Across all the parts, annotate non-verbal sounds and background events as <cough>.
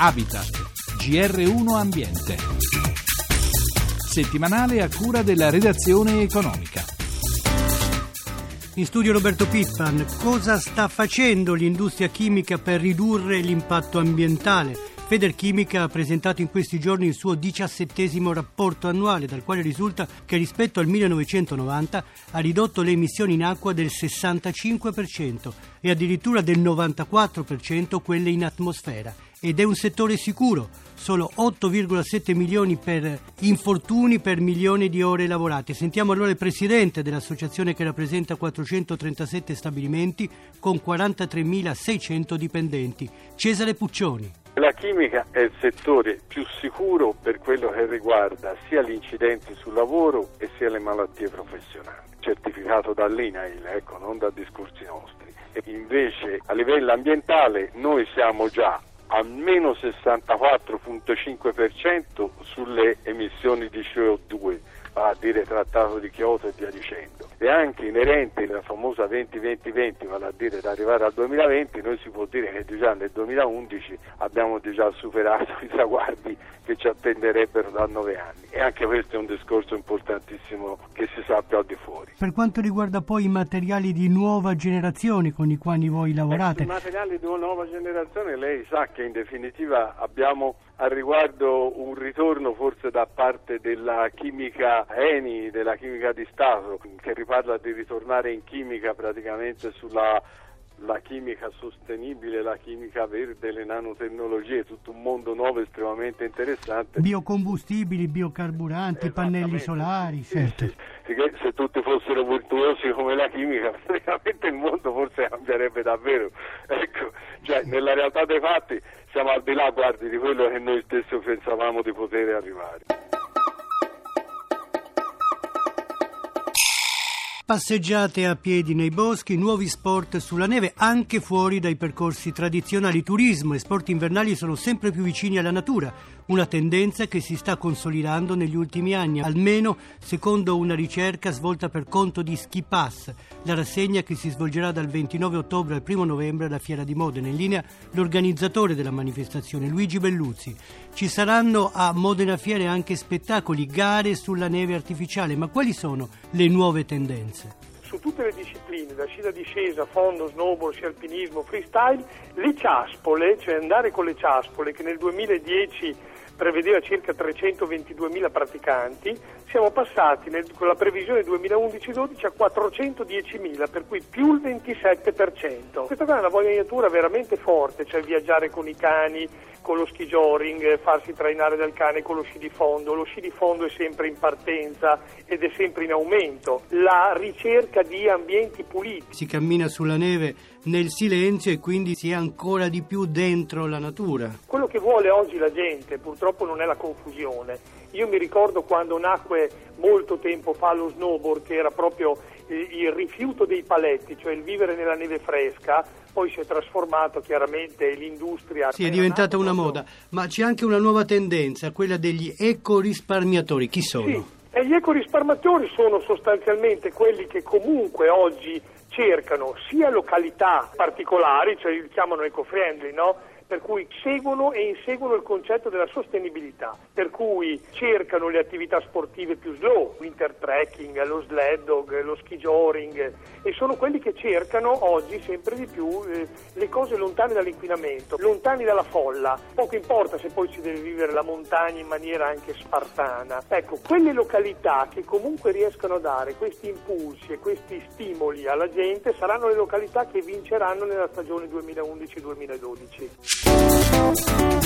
Habitat, GR1 Ambiente. Settimanale a cura della redazione economica. In studio Roberto Pippan, cosa sta facendo l'industria chimica per ridurre l'impatto ambientale? Federchimica ha presentato in questi giorni il suo diciassettesimo rapporto annuale, dal quale risulta che rispetto al 1990 ha ridotto le emissioni in acqua del 65% e addirittura del 94% quelle in atmosfera. Ed è un settore sicuro, solo 8,7 milioni per infortuni per milione di ore lavorate. Sentiamo allora il presidente dell'associazione che rappresenta 437 stabilimenti con 43.600 dipendenti, Cesare Puccioni. La chimica è il settore più sicuro per quello che riguarda sia gli incidenti sul lavoro e sia le malattie professionali, certificato dall'INAIL, ecco, non da discorsi nostri. E invece a livello ambientale noi siamo già almeno 64,5% sulle emissioni di CO2 a dire trattato di Kyoto e via dicendo. E anche inerente alla famosa 20-20-20, vale a dire da arrivare al 2020, noi si può dire che già nel 2011 abbiamo già superato i traguardi che ci attenderebbero da nove anni. E anche questo è un discorso importantissimo che si sappia al di fuori. Per quanto riguarda poi i materiali di nuova generazione con i quali voi lavorate? Eh, I materiali di nuova generazione lei sa che in definitiva abbiamo al riguardo un ritorno forse da parte della chimica Eni, della chimica di Stato, che riparla di ritornare in chimica praticamente sulla la chimica sostenibile, la chimica verde, le nanotecnologie, tutto un mondo nuovo estremamente interessante. Biocombustibili, biocarburanti, pannelli solari, certo. Sì, sì. Se tutti fossero virtuosi come la chimica, <laughs> praticamente il mondo forse cambierebbe davvero. Ecco, cioè, nella realtà dei fatti siamo al di là, guardi, di quello che noi stessi pensavamo di poter arrivare. Passeggiate a piedi nei boschi, nuovi sport sulla neve anche fuori dai percorsi tradizionali. Turismo e sport invernali sono sempre più vicini alla natura, una tendenza che si sta consolidando negli ultimi anni, almeno secondo una ricerca svolta per conto di Ski Pass, la rassegna che si svolgerà dal 29 ottobre al 1 novembre alla Fiera di Modena. In linea l'organizzatore della manifestazione, Luigi Belluzzi. Ci saranno a Modena Fiere anche spettacoli, gare sulla neve artificiale, ma quali sono le nuove tendenze? su tutte le discipline, da sci da discesa, fondo, snowboard, sci alpinismo, freestyle, le ciaspole, cioè andare con le ciaspole che nel 2010 prevedeva circa 322.000 praticanti, siamo passati nel, con la previsione 2011-12 a 410.000, per cui più il 27%. Questa qua è una voglia veramente forte, cioè viaggiare con i cani, con lo ski joring, farsi trainare dal cane con lo sci di fondo. Lo sci di fondo è sempre in partenza ed è sempre in aumento. La ricerca di ambienti puliti. Si cammina sulla neve nel silenzio e quindi si è ancora di più dentro la natura. Quello che vuole oggi la gente purtroppo non è la confusione. Io mi ricordo quando nacque molto tempo fa lo snowboard che era proprio il rifiuto dei paletti, cioè il vivere nella neve fresca, poi si è trasformato chiaramente l'industria. Sì, è diventata una moda, ma c'è anche una nuova tendenza, quella degli ecorisparmiatori. Chi sono? Sì, e gli ecorisparmiatori sono sostanzialmente quelli che comunque oggi cercano sia località particolari, cioè li chiamano eco-friendly, no? Per cui seguono e inseguono il concetto della sostenibilità, per cui cercano le attività sportive più slow, winter trekking, lo sled dog, lo ski joring e sono quelli che cercano oggi sempre di più eh, le cose lontane dall'inquinamento, lontani dalla folla. Poco importa se poi si deve vivere la montagna in maniera anche spartana. Ecco, quelle località che comunque riescano a dare questi impulsi e questi stimoli alla gente saranno le località che vinceranno nella stagione 2011-2012. Thank you.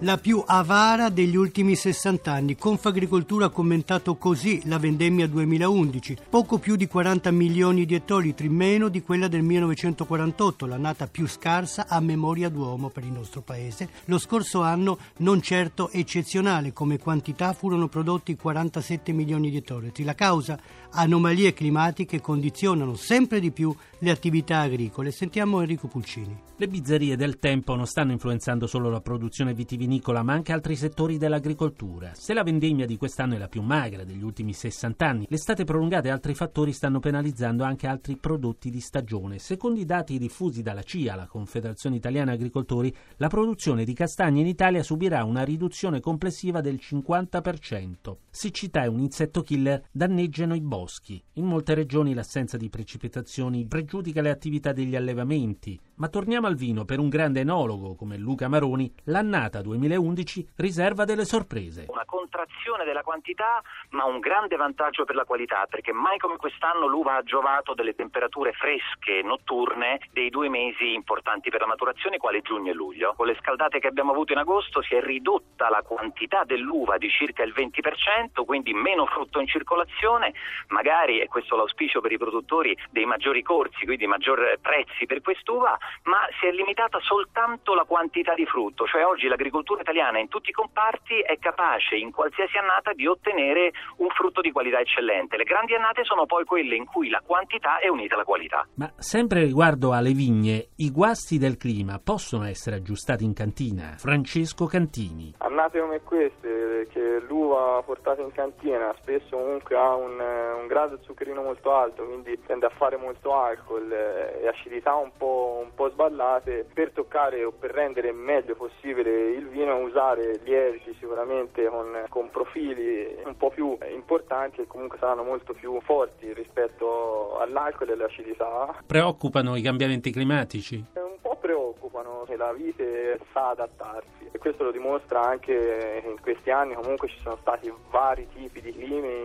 La più avara degli ultimi 60 anni. Confagricoltura ha commentato così la vendemmia 2011. Poco più di 40 milioni di ettolitri, meno di quella del 1948, l'annata più scarsa a memoria d'uomo per il nostro paese. Lo scorso anno non certo eccezionale, come quantità furono prodotti 47 milioni di ettolitri. La causa? Anomalie climatiche condizionano sempre di più le attività agricole. Sentiamo Enrico Pulcini. Le bizzerie del tempo non stanno influenzando solo la produzione vitivinicole vitivinicola ma anche altri settori dell'agricoltura. Se la vendemmia di quest'anno è la più magra degli ultimi 60 anni, l'estate prolungata e altri fattori stanno penalizzando anche altri prodotti di stagione. Secondo i dati diffusi dalla CIA, la Confederazione Italiana Agricoltori, la produzione di castagne in Italia subirà una riduzione complessiva del 50%. Siccità e un insetto killer danneggiano i boschi. In molte regioni l'assenza di precipitazioni pregiudica le attività degli allevamenti. Ma torniamo al vino. Per un grande enologo come Luca Maroni, l'annata 2011 riserva delle sorprese. Una contrazione della quantità, ma un grande vantaggio per la qualità, perché mai come quest'anno l'uva ha giovato delle temperature fresche notturne dei due mesi importanti per la maturazione, quali giugno e luglio. Con le scaldate che abbiamo avuto in agosto si è ridotta la quantità dell'uva di circa il 20%, quindi meno frutto in circolazione, magari, e questo è l'auspicio per i produttori, dei maggiori corsi, quindi maggior prezzi per quest'uva, ma si è limitata soltanto la quantità di frutto, cioè oggi l'agricoltura italiana in tutti i comparti è capace in qualsiasi annata di ottenere un frutto di qualità eccellente. Le grandi annate sono poi quelle in cui la quantità è unita alla qualità. Ma sempre riguardo alle vigne, i guasti del clima possono essere aggiustati in cantina? Francesco Cantini. Annate come queste, che l'uva portata in cantina spesso comunque ha un, un grado zuccherino molto alto, quindi tende a fare molto alcol e acidità un po', un po' sballate, per toccare o per rendere meglio possibile il vino usare lieviti sicuramente con, con profili un po' più importanti e comunque saranno molto più forti rispetto all'alcol e all'acidità. Preoccupano i cambiamenti climatici? Un po' preoccupano che la vite sa adattarsi e questo lo dimostra anche in questi anni comunque ci sono stati vari tipi di climi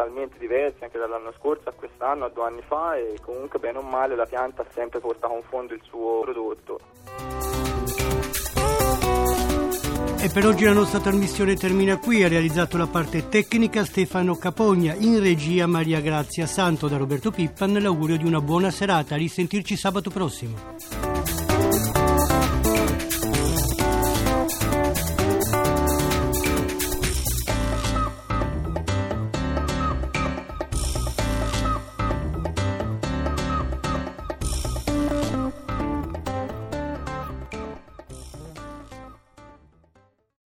totalmente diversi anche dall'anno scorso a quest'anno, a due anni fa e comunque bene o male la pianta ha sempre portato con fondo il suo prodotto. E per oggi la nostra trasmissione termina qui. Ha realizzato la parte tecnica Stefano Capogna, in regia Maria Grazia Santo da Roberto Pippan. L'augurio di una buona serata. A risentirci sabato prossimo.